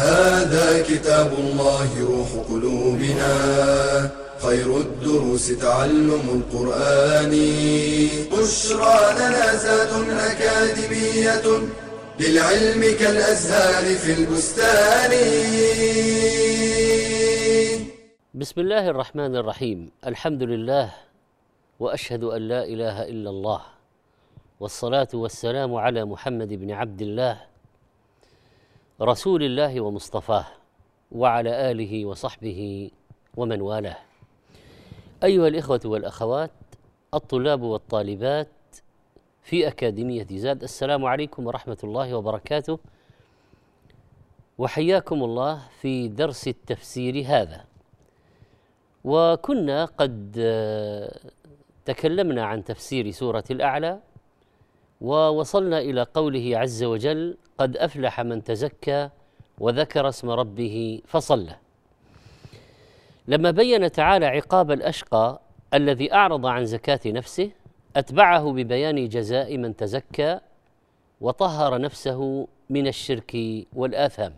هذا كتاب الله روح قلوبنا. خير الدروس تعلم القرآن. بشرى لنا زاد أكاديمية للعلم كالأزهار في البستان. بسم الله الرحمن الرحيم. الحمد لله وأشهد أن لا إله إلا الله والصلاة والسلام على محمد بن عبد الله رسول الله ومصطفاه وعلى آله وصحبه ومن والاه. أيها الإخوة والأخوات الطلاب والطالبات في أكاديمية زاد السلام عليكم ورحمة الله وبركاته. وحياكم الله في درس التفسير هذا. وكنا قد آه، تكلمنا عن تفسير سورة الأعلى. ووصلنا إلى قوله عز وجل قد أفلح من تزكى وذكر اسم ربه فصلى. لما بين تعالى عقاب الأشقى الذي أعرض عن زكاة نفسه أتبعه ببيان جزاء من تزكى وطهر نفسه من الشرك والآثام.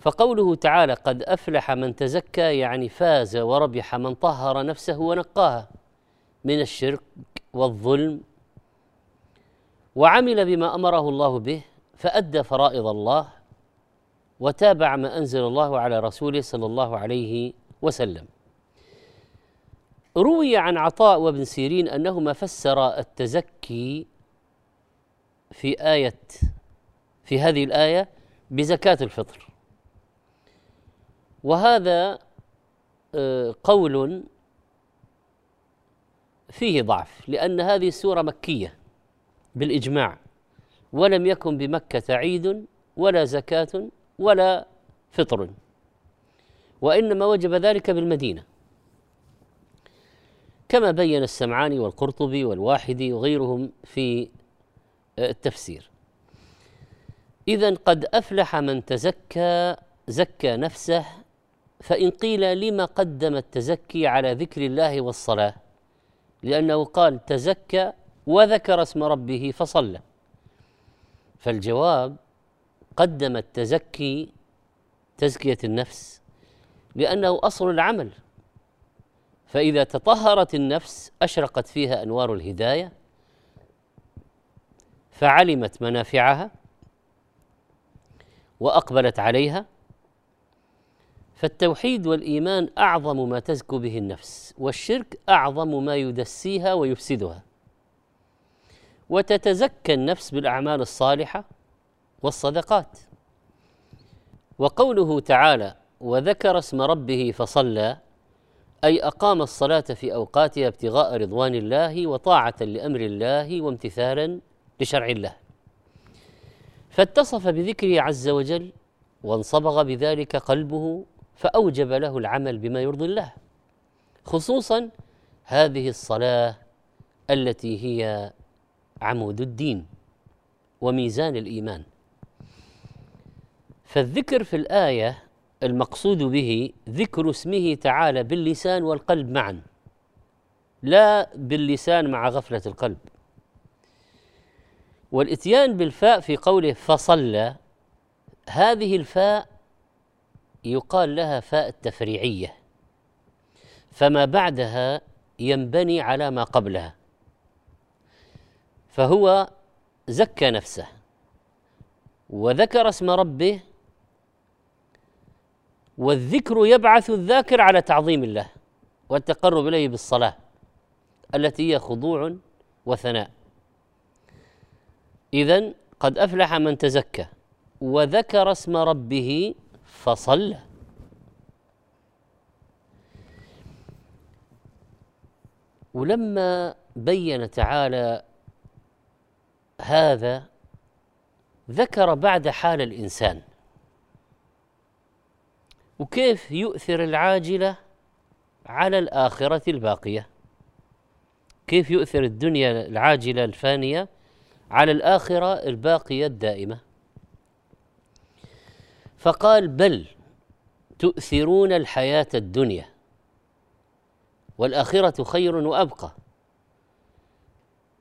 فقوله تعالى قد أفلح من تزكى يعني فاز وربح من طهر نفسه ونقاها من الشرك والظلم وعمل بما أمره الله به فأدى فرائض الله وتابع ما أنزل الله على رسوله صلى الله عليه وسلم. روي عن عطاء وابن سيرين أنهما فسرا التزكي في آية في هذه الآية بزكاة الفطر. وهذا آه، قول فيه ضعف لأن هذه السورة مكية. بالإجماع ولم يكن بمكة عيد ولا زكاة ولا فطر وإنما وجب ذلك بالمدينة. كما بين السمعاني والقرطبي والواحدي وغيرهم في آه، التفسير. إذا قد أفلح من تزكى زكى نفسه فإن قيل لما قدم التزكي على ذكر الله والصلاة لأنه قال تزكى وذكر اسم ربه فصلى. فالجواب قدم التزكي تزكية النفس لأنه أصل العمل. فإذا تطهرت النفس أشرقت فيها أنوار الهداية فعلمت منافعها وأقبلت عليها فالتوحيد والإيمان أعظم ما تزكو به النفس والشرك أعظم ما يدسيها ويفسدها. وتتزكى النفس بالأعمال الصالحة والصدقات. وقوله تعالى وذكر اسم ربه فصلى أي أقام الصلاة في أوقاتها ابتغاء رضوان الله وطاعة لأمر الله وامتثالا لشرع الله. فاتصف بذكره عز وجل وانصبغ بذلك قلبه فأوجب له العمل بما يرضي الله. خصوصا هذه الصلاة التي هي عمود الدين وميزان الإيمان. فالذكر في الآية المقصود به ذكر اسمه تعالى باللسان والقلب معا لا باللسان مع غفلة القلب. والإتيان بالفاء في قوله فصلى هذه الفاء يقال لها فاء التفريعية فما بعدها ينبني على ما قبلها. فهو زكى نفسه وذكر اسم ربه والذكر يبعث الذاكر على تعظيم الله والتقرب إليه بالصلاة التي هي خضوع وثناء. اذا قد أفلح من تزكى وذكر اسم ربه فصلى. ولما بين تعالى هذا ذكر بعد حال الإنسان. وكيف يؤثر العاجلة على الآخرة الباقية؟ كيف يؤثر الدنيا العاجلة الفانية على الآخرة الباقية الدائمة؟ فقال بل تؤثرون الحياة الدنيا والآخرة خير وأبقى.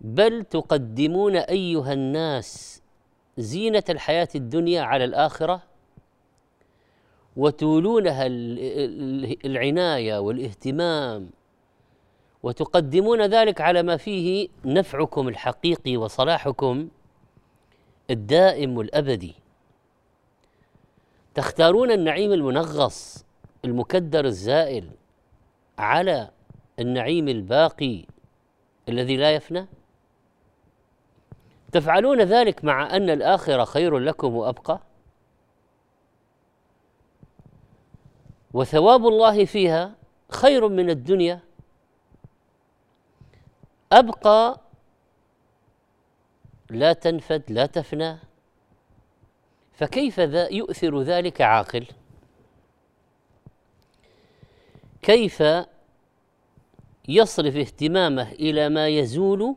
بل تقدمون أيها الناس زينة الحياة الدنيا على الآخرة وتولونها العناية والاهتمام وتقدمون ذلك على ما فيه نفعكم الحقيقي وصلاحكم الدائم والابدي تختارون النعيم المنغص المكدر الزائل على النعيم الباقي الذي لا يفنى؟ تفعلون ذلك مع أن الآخرة خير لكم وأبقى؟ وثواب الله فيها خير من الدنيا؟ أبقى لا تنفد لا تفنى. فكيف ذا يؤثر ذلك عاقل؟ كيف يصرف اهتمامه إلى ما يزول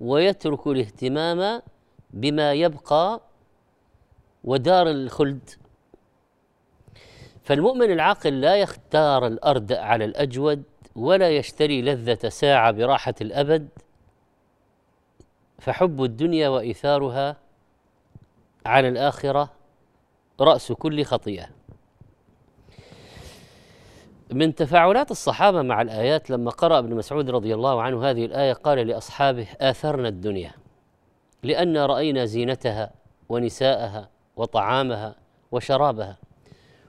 ويترك الاهتمام بما يبقى ودار الخلد. فالمؤمن العاقل لا يختار الأرض على الأجود ولا يشتري لذة ساعة براحة الأبد فحب الدنيا وإيثارها على الآخرة رأس كل خطيئة. من تفاعلات الصحابة مع الآيات لما قرأ ابن مسعود رضي الله عنه هذه الآية قال لأصحابه آثرنا الدنيا لأن رأينا زينتها ونساءها وطعامها وشرابها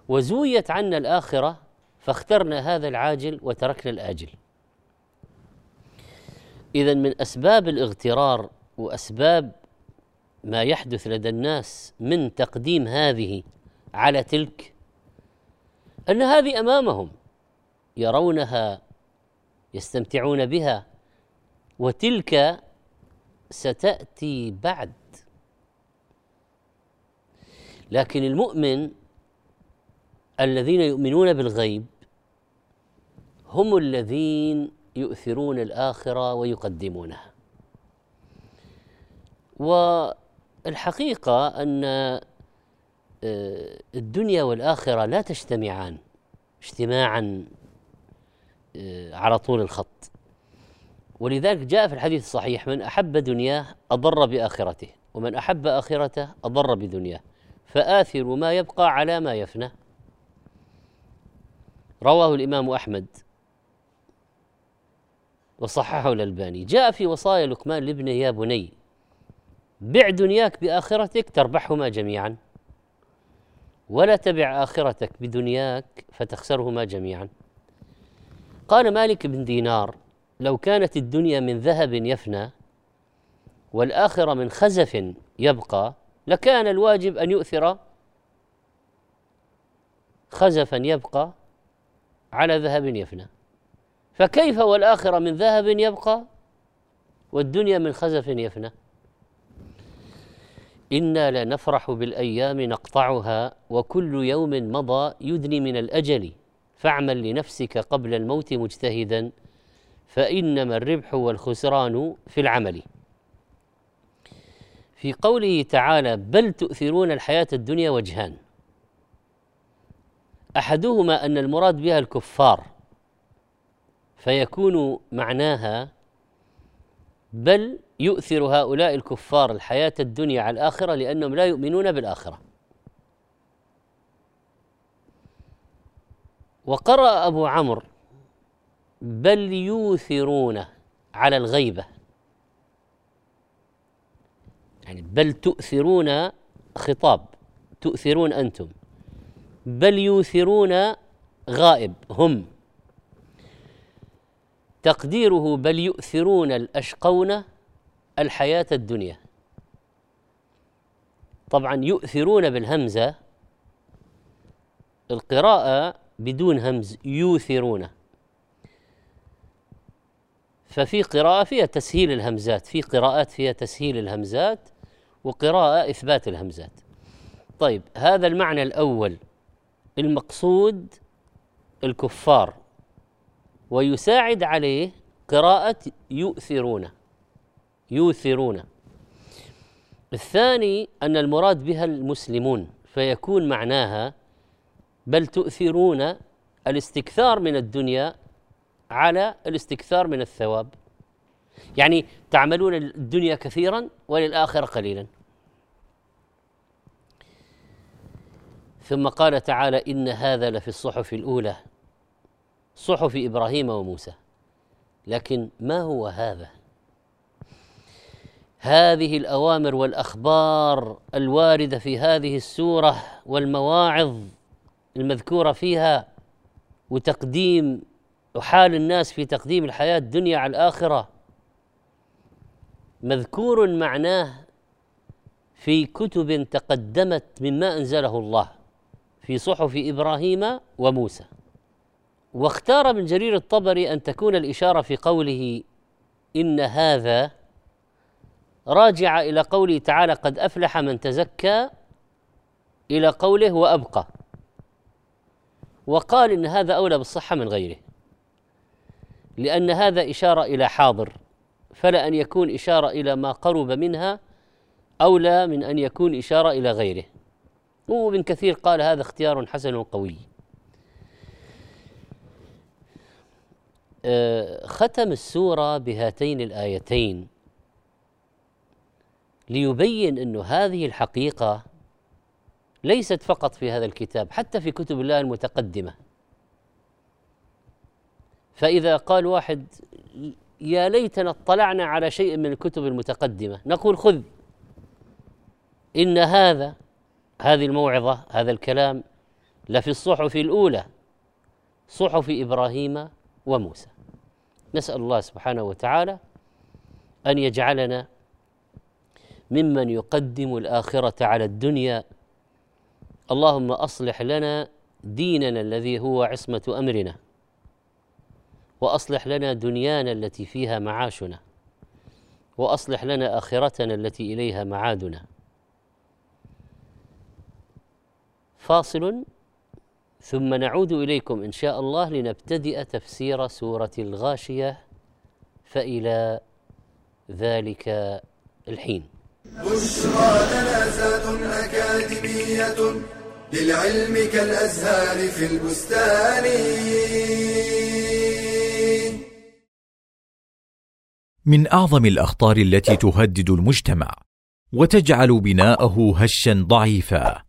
وزويت عنا الآخرة فاخترنا هذا العاجل وتركنا الآجل. إذا من أسباب الاغترار وأسباب ما يحدث لدى الناس من تقديم هذه على تلك أن هذه أمامهم. يرونها يستمتعون بها وتلك ستأتي بعد. لكن المؤمن الذين يؤمنون بالغيب هم الذين يؤثرون الآخرة ويقدمونها. والحقيقة أن آه، الدنيا والآخرة لا تجتمعان اجتماعا على طول الخط. ولذلك جاء في الحديث الصحيح من أحب دنياه أضر بآخرته ومن أحب آخرته أضر بدنياه فآثر ما يبقى على ما يفنى. رواه الإمام أحمد وصححه الألباني. جاء في وصايا لقمان لابنه يا بني بع دنياك بآخرتك تربحهما جميعا ولا تبع آخرتك بدنياك فتخسرهما جميعا. قال مالك بن دينار لو كانت الدنيا من ذهب يفنى والآخرة من خزف يبقى لكان الواجب أن يؤثر خزفا يبقى على ذهب يفنى. فكيف والآخرة من ذهب يبقى والدنيا من خزف يفنى؟ إنا لنفرح بالأيام نقطعها وكل يوم مضى يدني من الأجل. فاعمل لنفسك قبل الموت مجتهدا فإنما الربح والخسران في العمل. في قوله تعالى بل تؤثرون الحياة الدنيا وجهان أحدهما أن المراد بها الكفار فيكون معناها بل يؤثر هؤلاء الكفار الحياة الدنيا على الآخرة لأنهم لا يؤمنون بالآخرة. وقرأ أبو عمرو بل يوثرون على الغيبة. يعني بل تؤثرون خطاب تؤثرون أنتم. بل يوثرون غائب هم. تقديره بل يؤثرون الأشقون الحياة الدنيا. طبعا يؤثرون بالهمزة. القراءة بدون همز يوثرون. ففي قراءة فيها تسهيل الهمزات في قراءات فيها تسهيل الهمزات وقراءة إثبات الهمزات. طيب هذا المعنى الأول. المقصود الكفار. ويساعد عليه قراءة يؤثرون. يؤثرون الثاني أن المراد بها المسلمون فيكون معناها بل تؤثرون الاستكثار من الدنيا على الاستكثار من الثواب. يعني تعملون الدنيا كثيرا وللآخرة قليلا. ثم قال تعالى إن هذا لفي الصحف الأولى صحف إبراهيم وموسى. لكن ما هو هذا؟ هذه الأوامر والأخبار الواردة في هذه السورة والمواعظ المذكورة فيها وتقديم وحال الناس في تقديم الحياة الدنيا على الآخرة مذكور معناه في كتب تقدمت مما أنزله الله في صحف إبراهيم وموسى. واختار ابن جرير الطبري أن تكون الإشارة في قوله إن هذا راجعه إلى قوله تعالى قد أفلح من تزكى إلى قوله وأبقى. وقال إن هذا أولى بالصحة من غيره. لأن هذا إشارة إلى حاضر فلا أن يكون إشارة إلى ما قرب منها أولى من أن يكون إشارة إلى غيره. وابن كثير قال هذا اختيار حسن قوي آه، ختم السورة بهاتين الآيتين ليبين انه هذه الحقيقة ليست فقط في هذا الكتاب حتى في كتب الله المتقدمة. فإذا قال واحد يا ليتنا اطلعنا على شيء من الكتب المتقدمة. نقول خذ. إن هذا هذه الموعظة هذا الكلام لفي الصحف الأولى صحف إبراهيم وموسى. نسأل الله سبحانه وتعالى أن يجعلنا ممن يقدم الآخرة على الدنيا اللهم أصلح لنا ديننا الذي هو عصمة أمرنا وأصلح لنا دنيانا التي فيها معاشنا وأصلح لنا آخرتنا التي إليها معادنا. فاصل ثم نعود إليكم إن شاء الله لنبتدئ تفسير سورة الغاشية فإلى ذلك الحين. بشرى لنا أكاديمية للعلم كالأزهار في البستان. من أعظم الأخطار التي تهدد المجتمع وتجعل بناءه هشا ضعيفا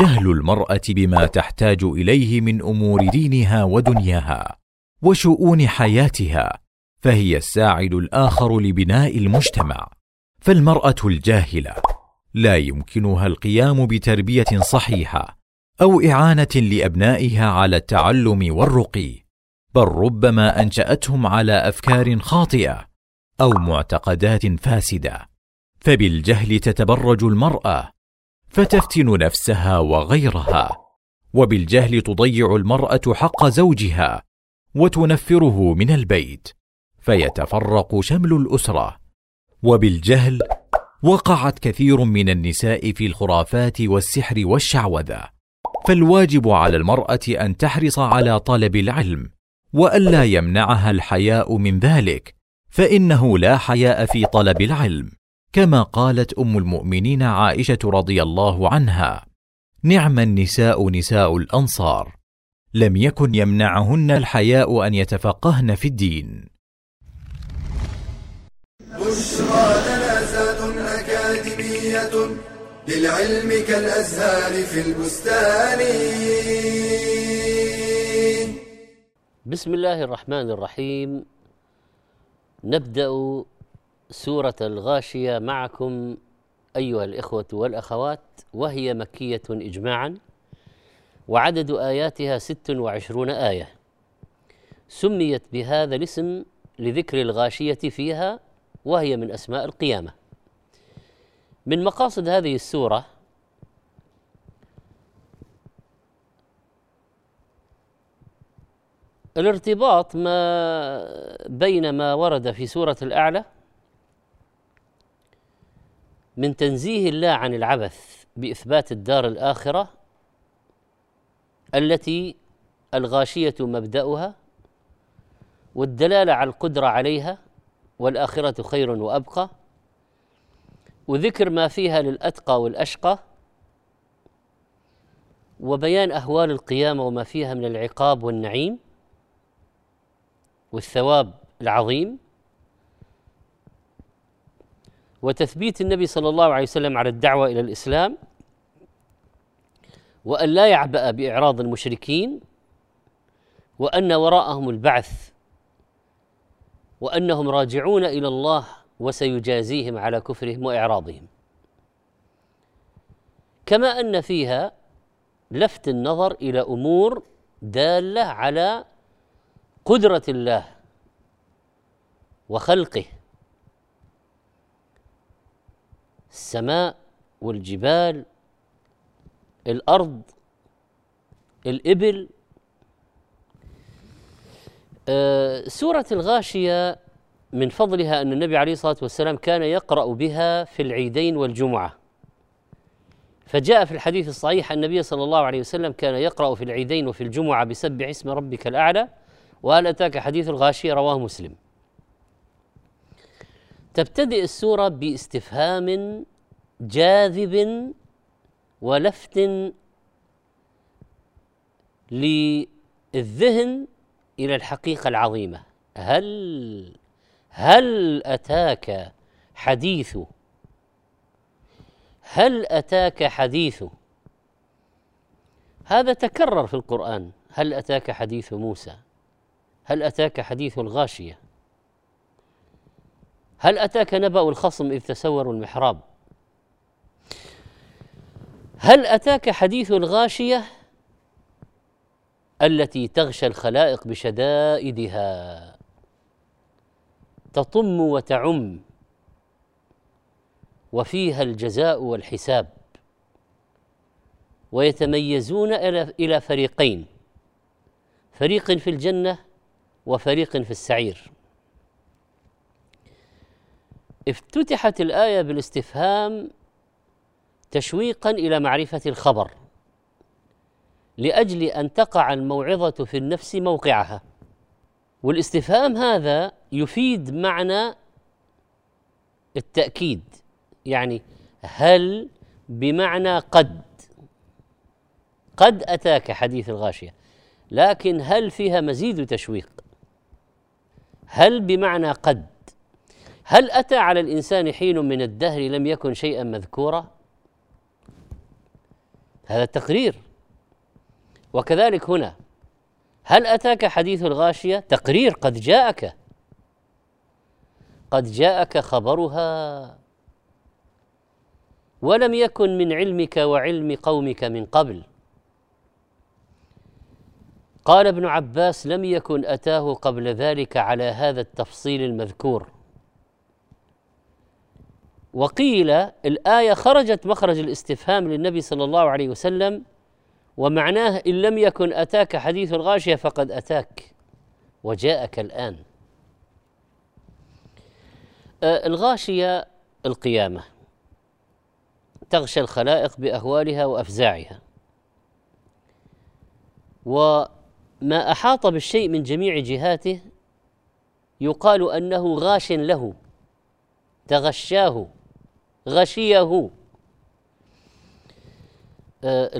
جهل المرأة بما تحتاج إليه من أمور دينها ودنياها وشؤون حياتها فهي الساعد الآخر لبناء المجتمع فالمرأة الجاهلة لا يمكنها القيام بتربية صحيحة أو إعانة لأبنائها على التعلم والرقي بل ربما أنشأتهم على أفكار خاطئة أو معتقدات فاسدة. فبالجهل تتبرج المرأة فتفتن نفسها وغيرها وبالجهل تضيع المرأة حق زوجها وتنفره من البيت فيتفرق شمل الأسرة. وبالجهل وقعت كثير من النساء في الخرافات والسحر والشعوذة. فالواجب على المرأة أن تحرص على طلب العلم والا يمنعها الحياء من ذلك فإنه لا حياء في طلب العلم كما قالت أم المؤمنين عائشة رضي الله عنها نعم النساء نساء الأنصار لم يكن يمنعهن الحياء أن يتفقهن في الدين. لنا زاد أكاديمية للعلم كالأزهار في البستان. بسم الله الرحمن الرحيم. نبدأ سورة الغاشية معكم أيها الإخوة والأخوات وهي مكية إجماعا وعدد آياتها ست وعشرون آية. سميت بهذا الاسم لذكر الغاشية فيها وهي من أسماء القيامة. من مقاصد هذه السورة الارتباط ما بين ما ورد في سورة الأعلى من تنزيه الله عن العبث بإثبات الدار الآخرة التي الغاشية مبدأها والدلالة على القدرة عليها والآخرة خير وأبقى. وذكر ما فيها للأتقى والأشقى وبيان أهوال القيامة وما فيها من العقاب والنعيم والثواب العظيم. وتثبيت النبي صلى الله عليه وسلم على الدعوة إلى الإسلام وأن لا يعبأ بإعراض المشركين وأن وراءهم البعث وأنهم راجعون إلى الله وسيجازيهم على كفرهم وإعراضهم. كما أن فيها لفت النظر إلى أمور دالة على قدرة الله وخلقه. السماء والجبال الأرض الإبل آه، سورة الغاشية من فضلها أن النبي عليه الصلاة والسلام كان يقرأ بها في العيدين والجمعة. فجاء في الحديث الصحيح أن النبي صلى الله عليه وسلم كان يقرأ في العيدين وفي الجمعة بسبح اسم ربك الأعلى وهل أتاك حديث الغاشية؟ رواه مسلم. تبتدئ السورة باستفهام جاذب ولفت للذهن إلى الحقيقة العظيمة. هل هل أتاك حديث هل أتاك حديث؟ هذا تكرر في القرآن. هل أتاك حديث موسى؟ هل أتاك حديث الغاشية؟ هل أتاك نبأ الخصم إذ تسوروا المحراب؟ هل أتاك حديث الغاشية؟ التي تغشى الخلائق بشدائدها. تطم وتعم وفيها الجزاء والحساب. ويتميزون إلى فريقين فريق في الجنة وفريق في السعير. افتتحت الآية بالاستفهام تشويقا إلى معرفة الخبر. لأجل أن تقع الموعظة في النفس موقعها. والاستفهام هذا يفيد معنى التأكيد. يعني هل بمعنى قد قد أتاك حديث الغاشية لكن هل فيها مزيد تشويق؟ هل بمعنى قد هل أتى على الإنسان حين من الدهر لم يكن شيئا مذكورا؟ هذا تقرير وكذلك هنا. هل أتاك حديث الغاشية؟ تقرير قد جاءك. قد جاءك خبرها. ولم يكن من علمك وعلم قومك من قبل. قال ابن عباس لم يكن أتاه قبل ذلك على هذا التفصيل المذكور. وقيل الآية خرجت مخرج الاستفهام للنبي صلى الله عليه وسلم ومعناه إن لم يكن أتاك حديث الغاشية فقد أتاك وجاءك الآن. آه، الغاشية القيامة تغشى الخلائق بأهوالها وأفزاعها. وما أحاط بالشيء من جميع جهاته يقال أنه غاش له تغشاه غشيه. آه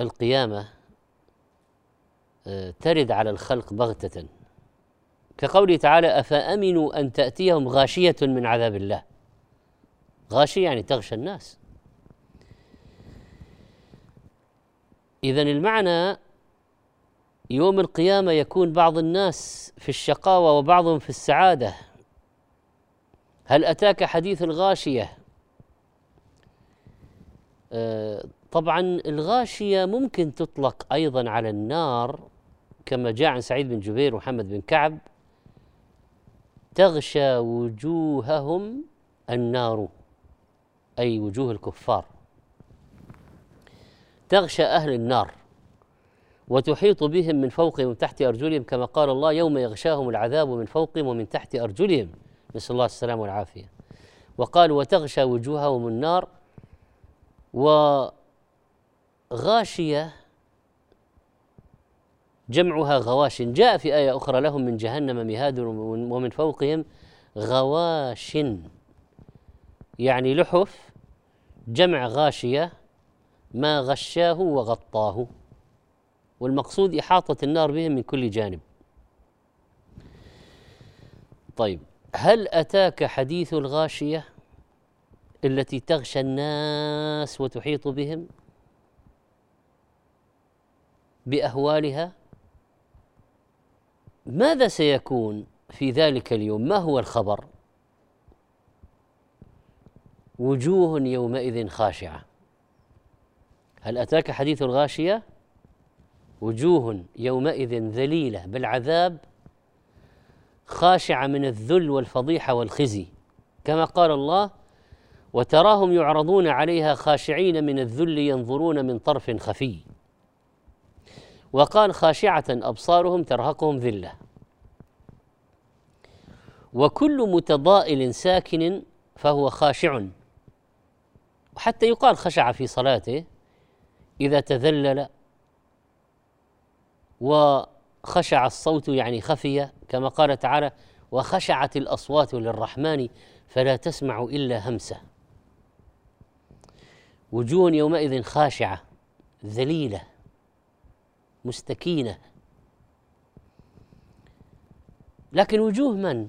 القيامة آه ترد على الخلق بغتة. كقوله تعالى أفأمنوا أن تأتيهم غاشية من عذاب الله؟ غاشي يعني تغشى الناس. إذا المعنى يوم القيامة يكون بعض الناس في الشقاوة وبعضهم في السعادة. هل أتاك حديث الغاشية؟ آه طبعا الغاشية ممكن تطلق أيضا على النار كما جاء عن سعيد بن جبير ومحمد بن كعب تغشى وجوههم النار أي وجوه الكفار. تغشى أهل النار وتحيط بهم من فوقهم ومن تحت أرجلهم كما قال الله يوم يغشاهم العذاب من فوقهم ومن تحت أرجلهم. نسأل الله السلامة والعافية. وقال وتغشى وجوههم النار غاشية جمعها غواش. جاء في آية أخرى لهم من جهنم مهاد ومن فوقهم غواش. يعني لحف جمع غاشية ما غشاه وغطاه. والمقصود إحاطة النار بهم من كل جانب. طيب هل أتاك حديث الغاشية التي تغشى الناس وتحيط بهم؟ بأهوالها؟ ماذا سيكون في ذلك اليوم؟ ما هو الخبر؟ وجوه يومئذ خاشعة. هل أتاك حديث الغاشية؟ وجوه يومئذ ذليلة بالعذاب خاشعة من الذل والفضيحة والخزي. كما قال الله وتراهم يعرضون عليها خاشعين من الذل ينظرون من طرف خفي. وقال خاشعة أبصارهم ترهقهم ذلة. وكل متضائل ساكن فهو خاشع. وحتى يقال خشع في صلاته إذا تذلل وخشع الصوت يعني خفي كما قال تعالى وخشعت الأصوات للرحمن فلا تسمع إلا همسة. وجوه يومئذ خاشعة ذليلة. مستكينة. لكن وجوه من؟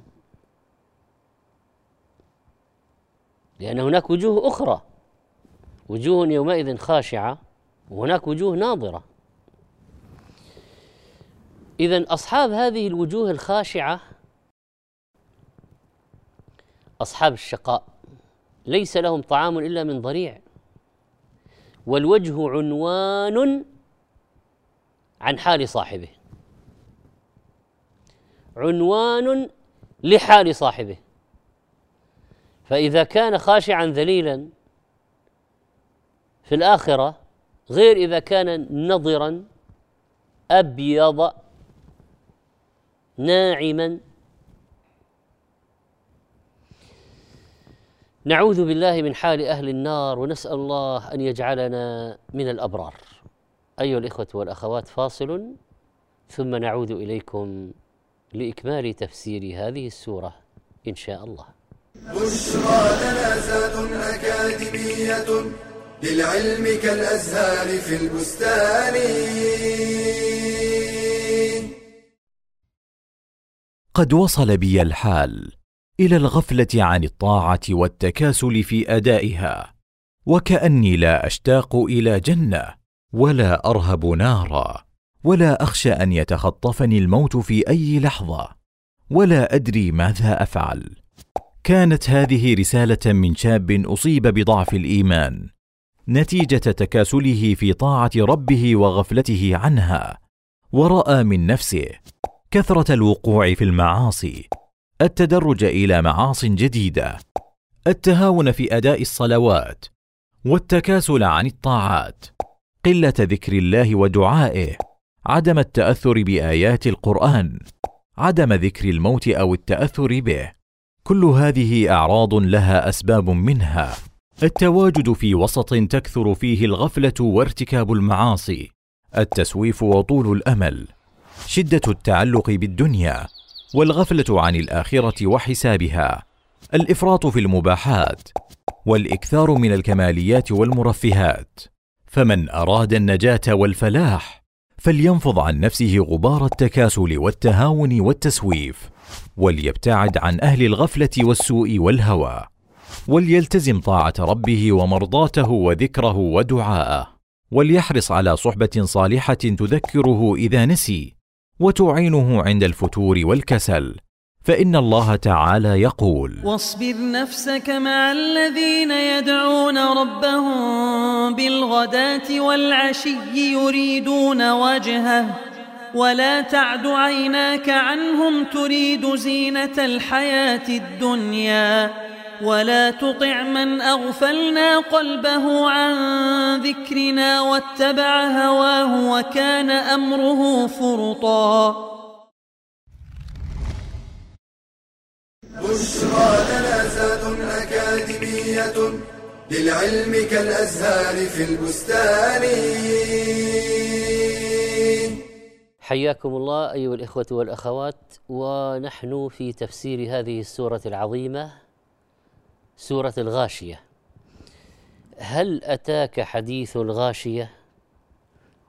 لأن هناك وجوه أخرى. وجوه يومئذ خاشعة وهناك وجوه ناظرة. إذا أصحاب هذه الوجوه الخاشعة أصحاب الشقاء ليس لهم طعام إلا من ضريع. والوجه عنوان عن حال صاحبه. عنوان لحال صاحبه. فإذا كان خاشعا ذليلا في الآخرة غير إذا كان نضرا أبيض ناعما. نعوذ بالله من حال أهل النار ونسأل الله أن يجعلنا من الأبرار. أيها الإخوة والأخوات فاصل ثم نعود إليكم لإكمال تفسير هذه السورة إن شاء الله. بشرى لنا أكاديمية للعلم كالأزهار في البستان. قد وصل بي الحال إلى الغفلة عن الطاعة والتكاسل في أدائها وكأني لا أشتاق إلى جنة. ولا أرهب نارا ولا أخشى أن يتخطفني الموت في أي لحظة ولا أدري ماذا أفعل. كانت هذه رسالة من شاب أصيب بضعف الإيمان نتيجة تكاسله في طاعة ربه وغفلته عنها ورأى من نفسه كثرة الوقوع في المعاصي التدرج إلى معاص جديدة التهاون في أداء الصلوات والتكاسل عن الطاعات. قلة ذكر الله ودعائه. عدم التأثر بآيات القرآن. عدم ذكر الموت أو التأثر به. كل هذه أعراض لها أسباب منها. التواجد في وسط تكثر فيه الغفلة وارتكاب المعاصي. التسويف وطول الأمل. شدة التعلق بالدنيا. والغفلة عن الآخرة وحسابها. الإفراط في المباحات. والإكثار من الكماليات والمرفهات. فمن أراد النجاة والفلاح فلينفض عن نفسه غبار التكاسل والتهاون والتسويف وليبتعد عن أهل الغفلة والسوء والهوى وليلتزم طاعة ربه ومرضاته وذكره ودعاءه وليحرص على صحبة صالحة تذكره إذا نسي وتعينه عند الفتور والكسل فإن الله تعالى يقول واصبر نفسك مع الذين يدعون ربهم بالغداة والعشي يريدون وجهه. ولا تعد عيناك عنهم تريد زينة الحياة الدنيا. ولا تطع من أغفلنا قلبه عن ذكرنا واتبع هواه وكان أمره فرطا. بشرى لنا أكاديمية للعلم كالأزهار في البستان. حياكم الله أيها الإخوة والأخوات ونحن في تفسير هذه السورة العظيمة سورة الغاشية. هل أتاك حديث الغاشية؟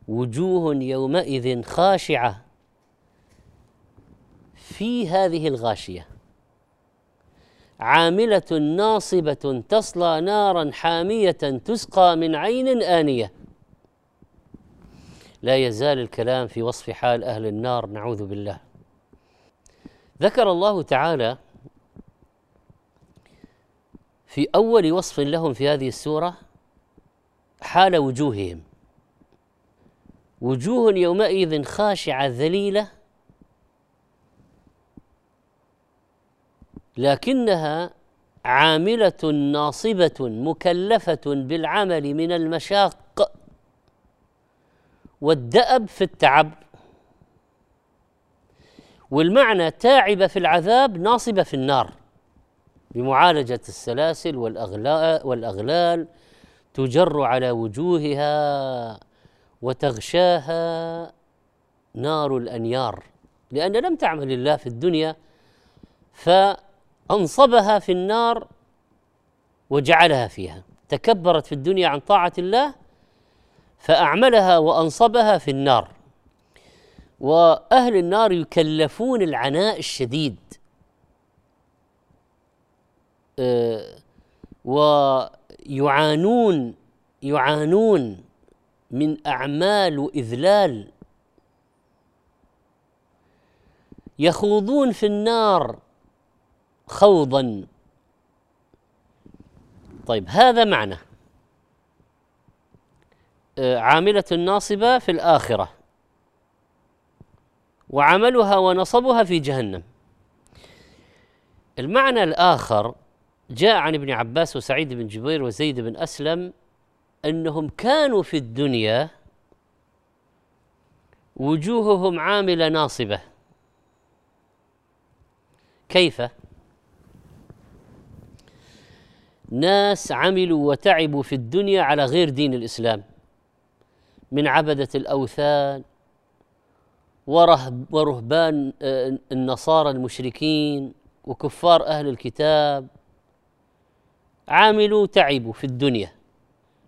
وجوه يومئذ خاشعة في هذه الغاشية. عاملة ناصبة تصلى نارا حامية تسقى من عين آنية. لا يزال الكلام في وصف حال أهل النار نعوذ بالله. ذكر الله تعالى في أول وصف لهم في هذه السورة حال وجوههم. وجوه يومئذ خاشعة ذليلة لكنها عاملة ناصبة مكلفة بالعمل من المشاق والدأب في التعب. والمعنى تاعبة في العذاب ناصبة في النار. بمعالجة السلاسل والأغلال تجر على وجوهها وتغشاها نار الأنيار. لأن لم تعمل الله في الدنيا فأنصبها في النار وجعلها فيها تكبرت في الدنيا عن طاعة الله فأعملها وأنصبها في النار. وأهل النار يكلفون العناء الشديد. آه، ويعانون يعانون من أعمال وإذلال. يخوضون في النار خوضا. طيب هذا معنى. عاملة ناصبة في الآخرة. وعملها ونصبها في جهنم. المعنى الآخر جاء عن ابن عباس وسعيد بن جبير وزيد بن أسلم أنهم كانوا في الدنيا وجوههم عاملة ناصبة. كيف؟ ناس عملوا وتعبوا في الدنيا على غير دين الإسلام. من عبدة الأوثان ورهب ورهبان آه، النصارى المشركين وكفار أهل الكتاب. عاملوا تعبوا في الدنيا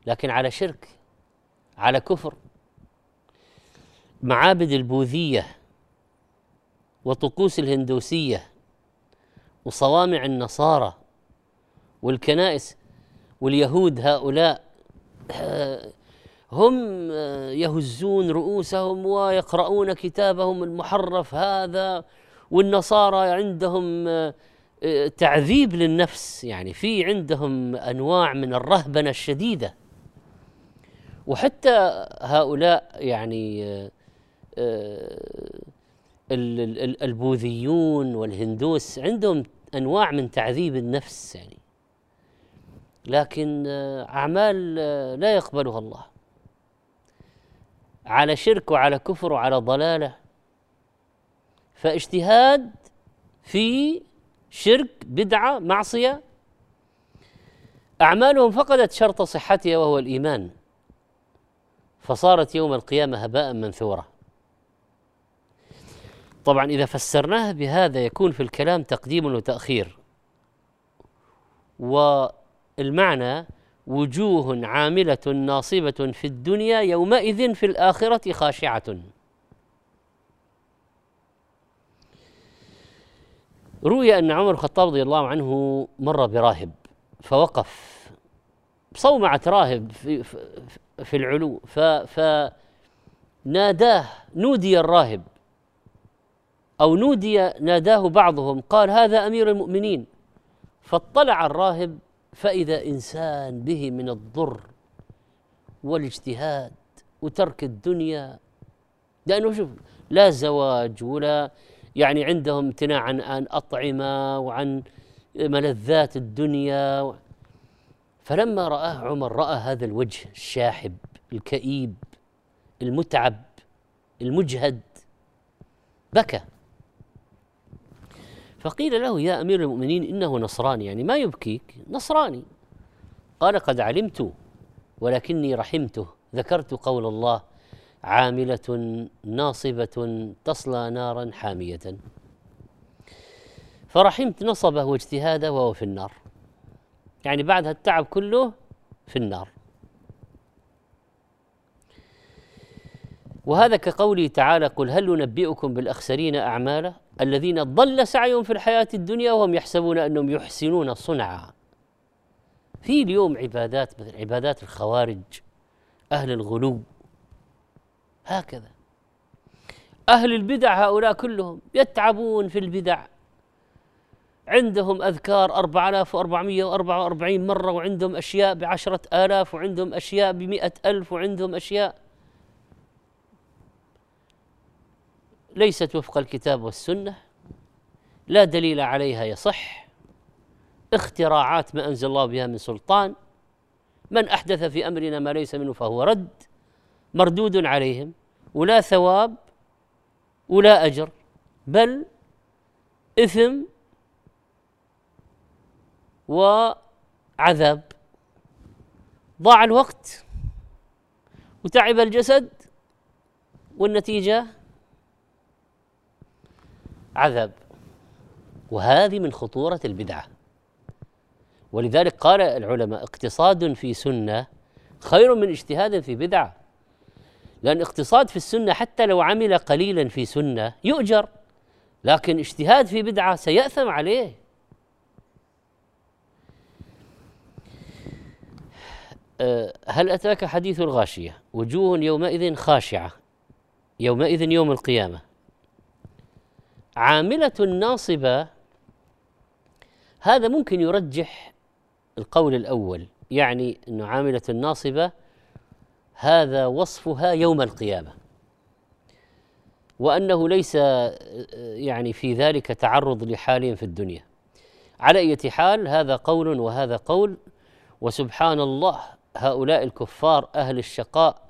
لكن على شرك على كفر. معابد البوذية وطقوس الهندوسية وصوامع النصارى والكنائس واليهود هؤلاء آه، هم يهزون رؤوسهم ويقرؤون كتابهم المحرف هذا والنصارى عندهم تعذيب للنفس. يعني في عندهم أنواع من الرهبنة الشديدة. وحتى هؤلاء يعني البوذيون والهندوس عندهم أنواع من تعذيب النفس يعني. لكن أعمال لا يقبلها الله. على شرك وعلى كفر وعلى ضلالة. فاجتهاد في شرك بدعة معصية. أعمالهم فقدت شرط صحتها وهو الإيمان. فصارت يوم القيامة هباء منثورا طبعا إذا فسرناها بهذا يكون في الكلام تقديم وتأخير. والمعنى وجوه عاملة ناصبة في الدنيا يومئذ في الآخرة خاشعة. روي أن عمر الخطاب رضي الله عنه مر براهب فوقف صومعة راهب في, في العلو فناداه نودي الراهب أو نودي ناداه بعضهم قال هذا أمير المؤمنين. فاطلع الراهب فإذا إنسان به من الضر والاجتهاد وترك الدنيا لأنه شوف لا زواج ولا يعني عندهم امتناع عن عن أطعمة وعن ملذات الدنيا فلما رآه عمر رأى هذا الوجه الشاحب الكئيب المتعب المجهد بكى. فقيل له يا أمير المؤمنين إنه نصراني. يعني ما يبكيك نصراني. قال قد علمت ولكني رحمته. ذكرت قول الله عاملة ناصبة تصلى نارا حامية. فرحمت نصبه واجتهاده وهو في النار. يعني بعد التعب كله في النار. وهذا كقوله تعالى قل هل ننبئكم بالأخسرين اعمالا الذين ضل سعيهم في الحياة الدنيا وهم يحسبون أنهم يحسنون صنعا. في اليوم عبادات مثل عبادات الخوارج أهل الغلو هكذا. أهل البدع هؤلاء كلهم يتعبون في البدع. عندهم أذكار 4444 مرة وعندهم أشياء بعشرة آلاف وعندهم أشياء بمئة ألف وعندهم أشياء ليست وفق الكتاب والسنة لا دليل عليها يصح. اختراعات ما أنزل الله بها من سلطان من أحدث في أمرنا ما ليس منه فهو رد مردود عليهم ولا ثواب ولا أجر بل إثم وعذاب. ضاع الوقت وتعب الجسد والنتيجة عذاب وهذه من خطورة البدعة. ولذلك قال العلماء اقتصاد في سنة خير من اجتهاد في بدعة. لأن اقتصاد في السنة حتى لو عمل قليلا في سنة يؤجر لكن اجتهاد في بدعة سيأثم عليه. أه، هل أتاك حديث الغاشية؟ وجوه يومئذ خاشعة يومئذ يوم القيامة. عاملة ناصبة هذا ممكن يرجح القول الأول يعني أنه عاملة ناصبة هذا وصفها يوم القيامة. وأنه ليس يعني في ذلك تعرض لحال في الدنيا. على أي حال هذا قول وهذا قول وسبحان الله هؤلاء الكفار أهل الشقاء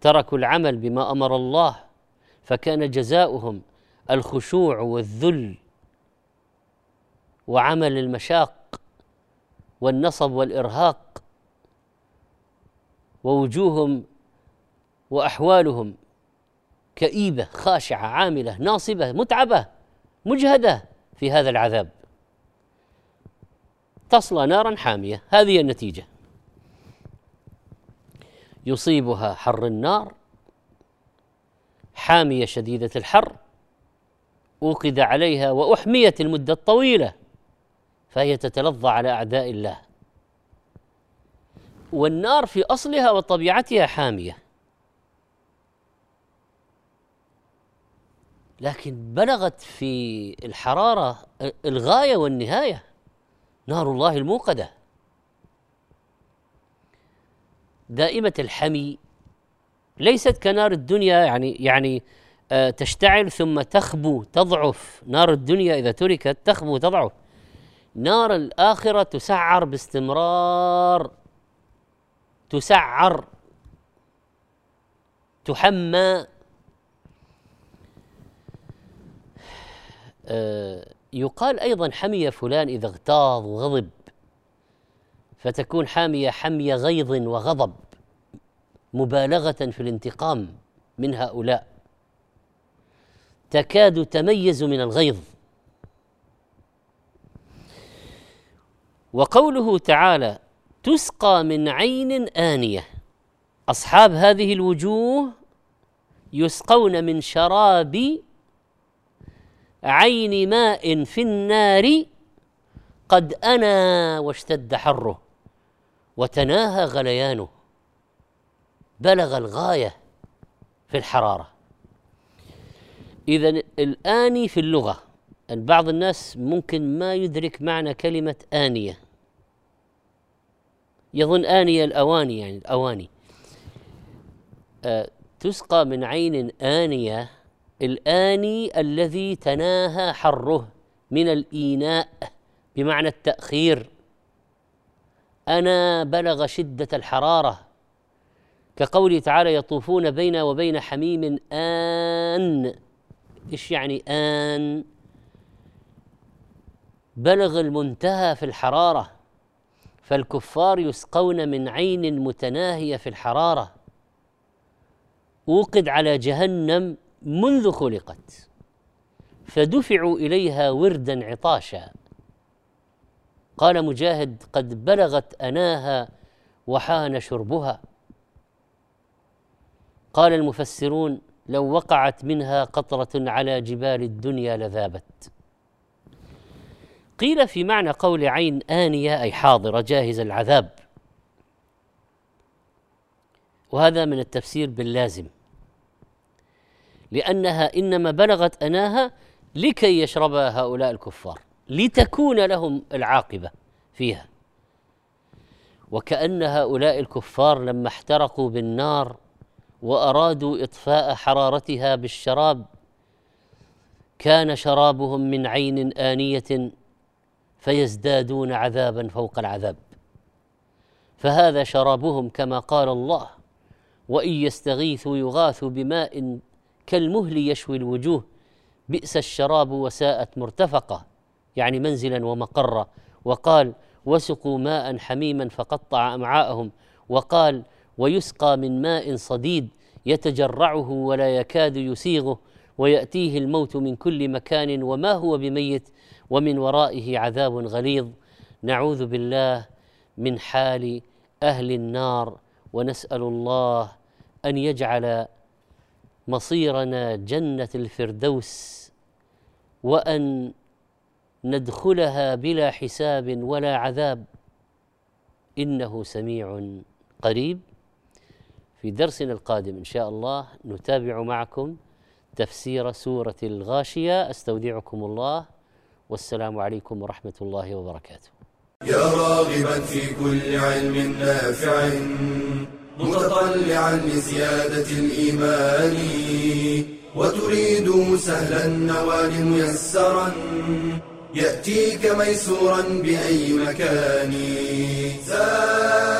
تركوا العمل بما أمر الله فكان جزاؤهم الخشوع والذل وعمل المشاق والنصب والإرهاق ووجوههم وأحوالهم كئيبة خاشعة عاملة ناصبة متعبة مجهدة في هذا العذاب. تصلى نارا حامية. هذه النتيجة. يصيبها حر النار حامية شديدة الحر. أوقد عليها وأحميت المدة الطويلة فهي تتلظى على أعداء الله. والنار في أصلها وطبيعتها حامية. لكن بلغت في الحرارة الغاية والنهاية نار الله الموقدة. دائمة الحمي ليست كنار الدنيا يعني يعني تشتعل ثم تخبو تضعف. نار الدنيا إذا تركت تخبو تضعف. نار الآخرة تسعر باستمرار. تسعر. تحمى. آه يقال أيضا حمي فلان إذا اغتاظ وغضب فتكون حامية حمي غيظ وغضب مبالغة في الانتقام من هؤلاء. تكاد تميز من الغيظ. وقوله تعالى تسقى من عين آنية. أصحاب هذه الوجوه يسقون من شراب عين ماء في النار قد أنا واشتد حره وتناهى غليانه. بلغ الغاية في الحرارة. إذا الآني في اللغة بعض الناس ممكن ما يدرك معنى كلمة آنية. يظن آنية الأواني يعني الأواني. أه تسقى من عين آنية الآني الذي تناهى حره من الإيناء بمعنى التأخير. أنا بلغ شدة الحرارة. كقوله تعالى يطوفون بين وبين حميم آن. إيش يعني آن بلغ المنتهى في الحرارة فالكفار يسقون من عين متناهية في الحرارة. اوقد على جهنم منذ خلقت فدفعوا إليها وردا عطاشا. قال مجاهد قد بلغت أناها وحان شربها. قال المفسرون لو وقعت منها قطرة على جبال الدنيا لذابت. قيل في معنى قول عين آنية أي حاضرة جاهز العذاب. وهذا من التفسير باللازم. لأنها إنما بلغت أناها لكي يشربها هؤلاء الكفار لتكون لهم العاقبة فيها. وكأن هؤلاء الكفار لما احترقوا بالنار وأرادوا إطفاء حرارتها بالشراب. كان شرابهم من عين آنية فيزدادون عذابا فوق العذاب. فهذا شرابهم كما قال الله وإن يستغيثوا يغاثوا بماء كالمهل يشوي الوجوه. بئس الشراب وساءت مرتفقة يعني منزلا ومقرا. وقال وسقوا ماء حميما فقطع أمعاءهم. وقال ويسقى من ماء صديد يتجرعه ولا يكاد يسيغه ويأتيه الموت من كل مكان وما هو بميت ومن ورائه عذاب غليظ. نعوذ بالله من حال أهل النار ونسأل الله أن يجعل مصيرنا جنة الفردوس وأن ندخلها بلا حساب ولا عذاب. إنه سميع قريب. في درسنا القادم إن شاء الله نتابع معكم تفسير سورة الغاشية. أستودعكم الله. والسلام عليكم ورحمة الله وبركاته. يا راغبا في كل علم نافع متطلعا لزيادة الإيمان وتريد سهلا النوال ميسرا يأتيك ميسورا بأي مكان. زاد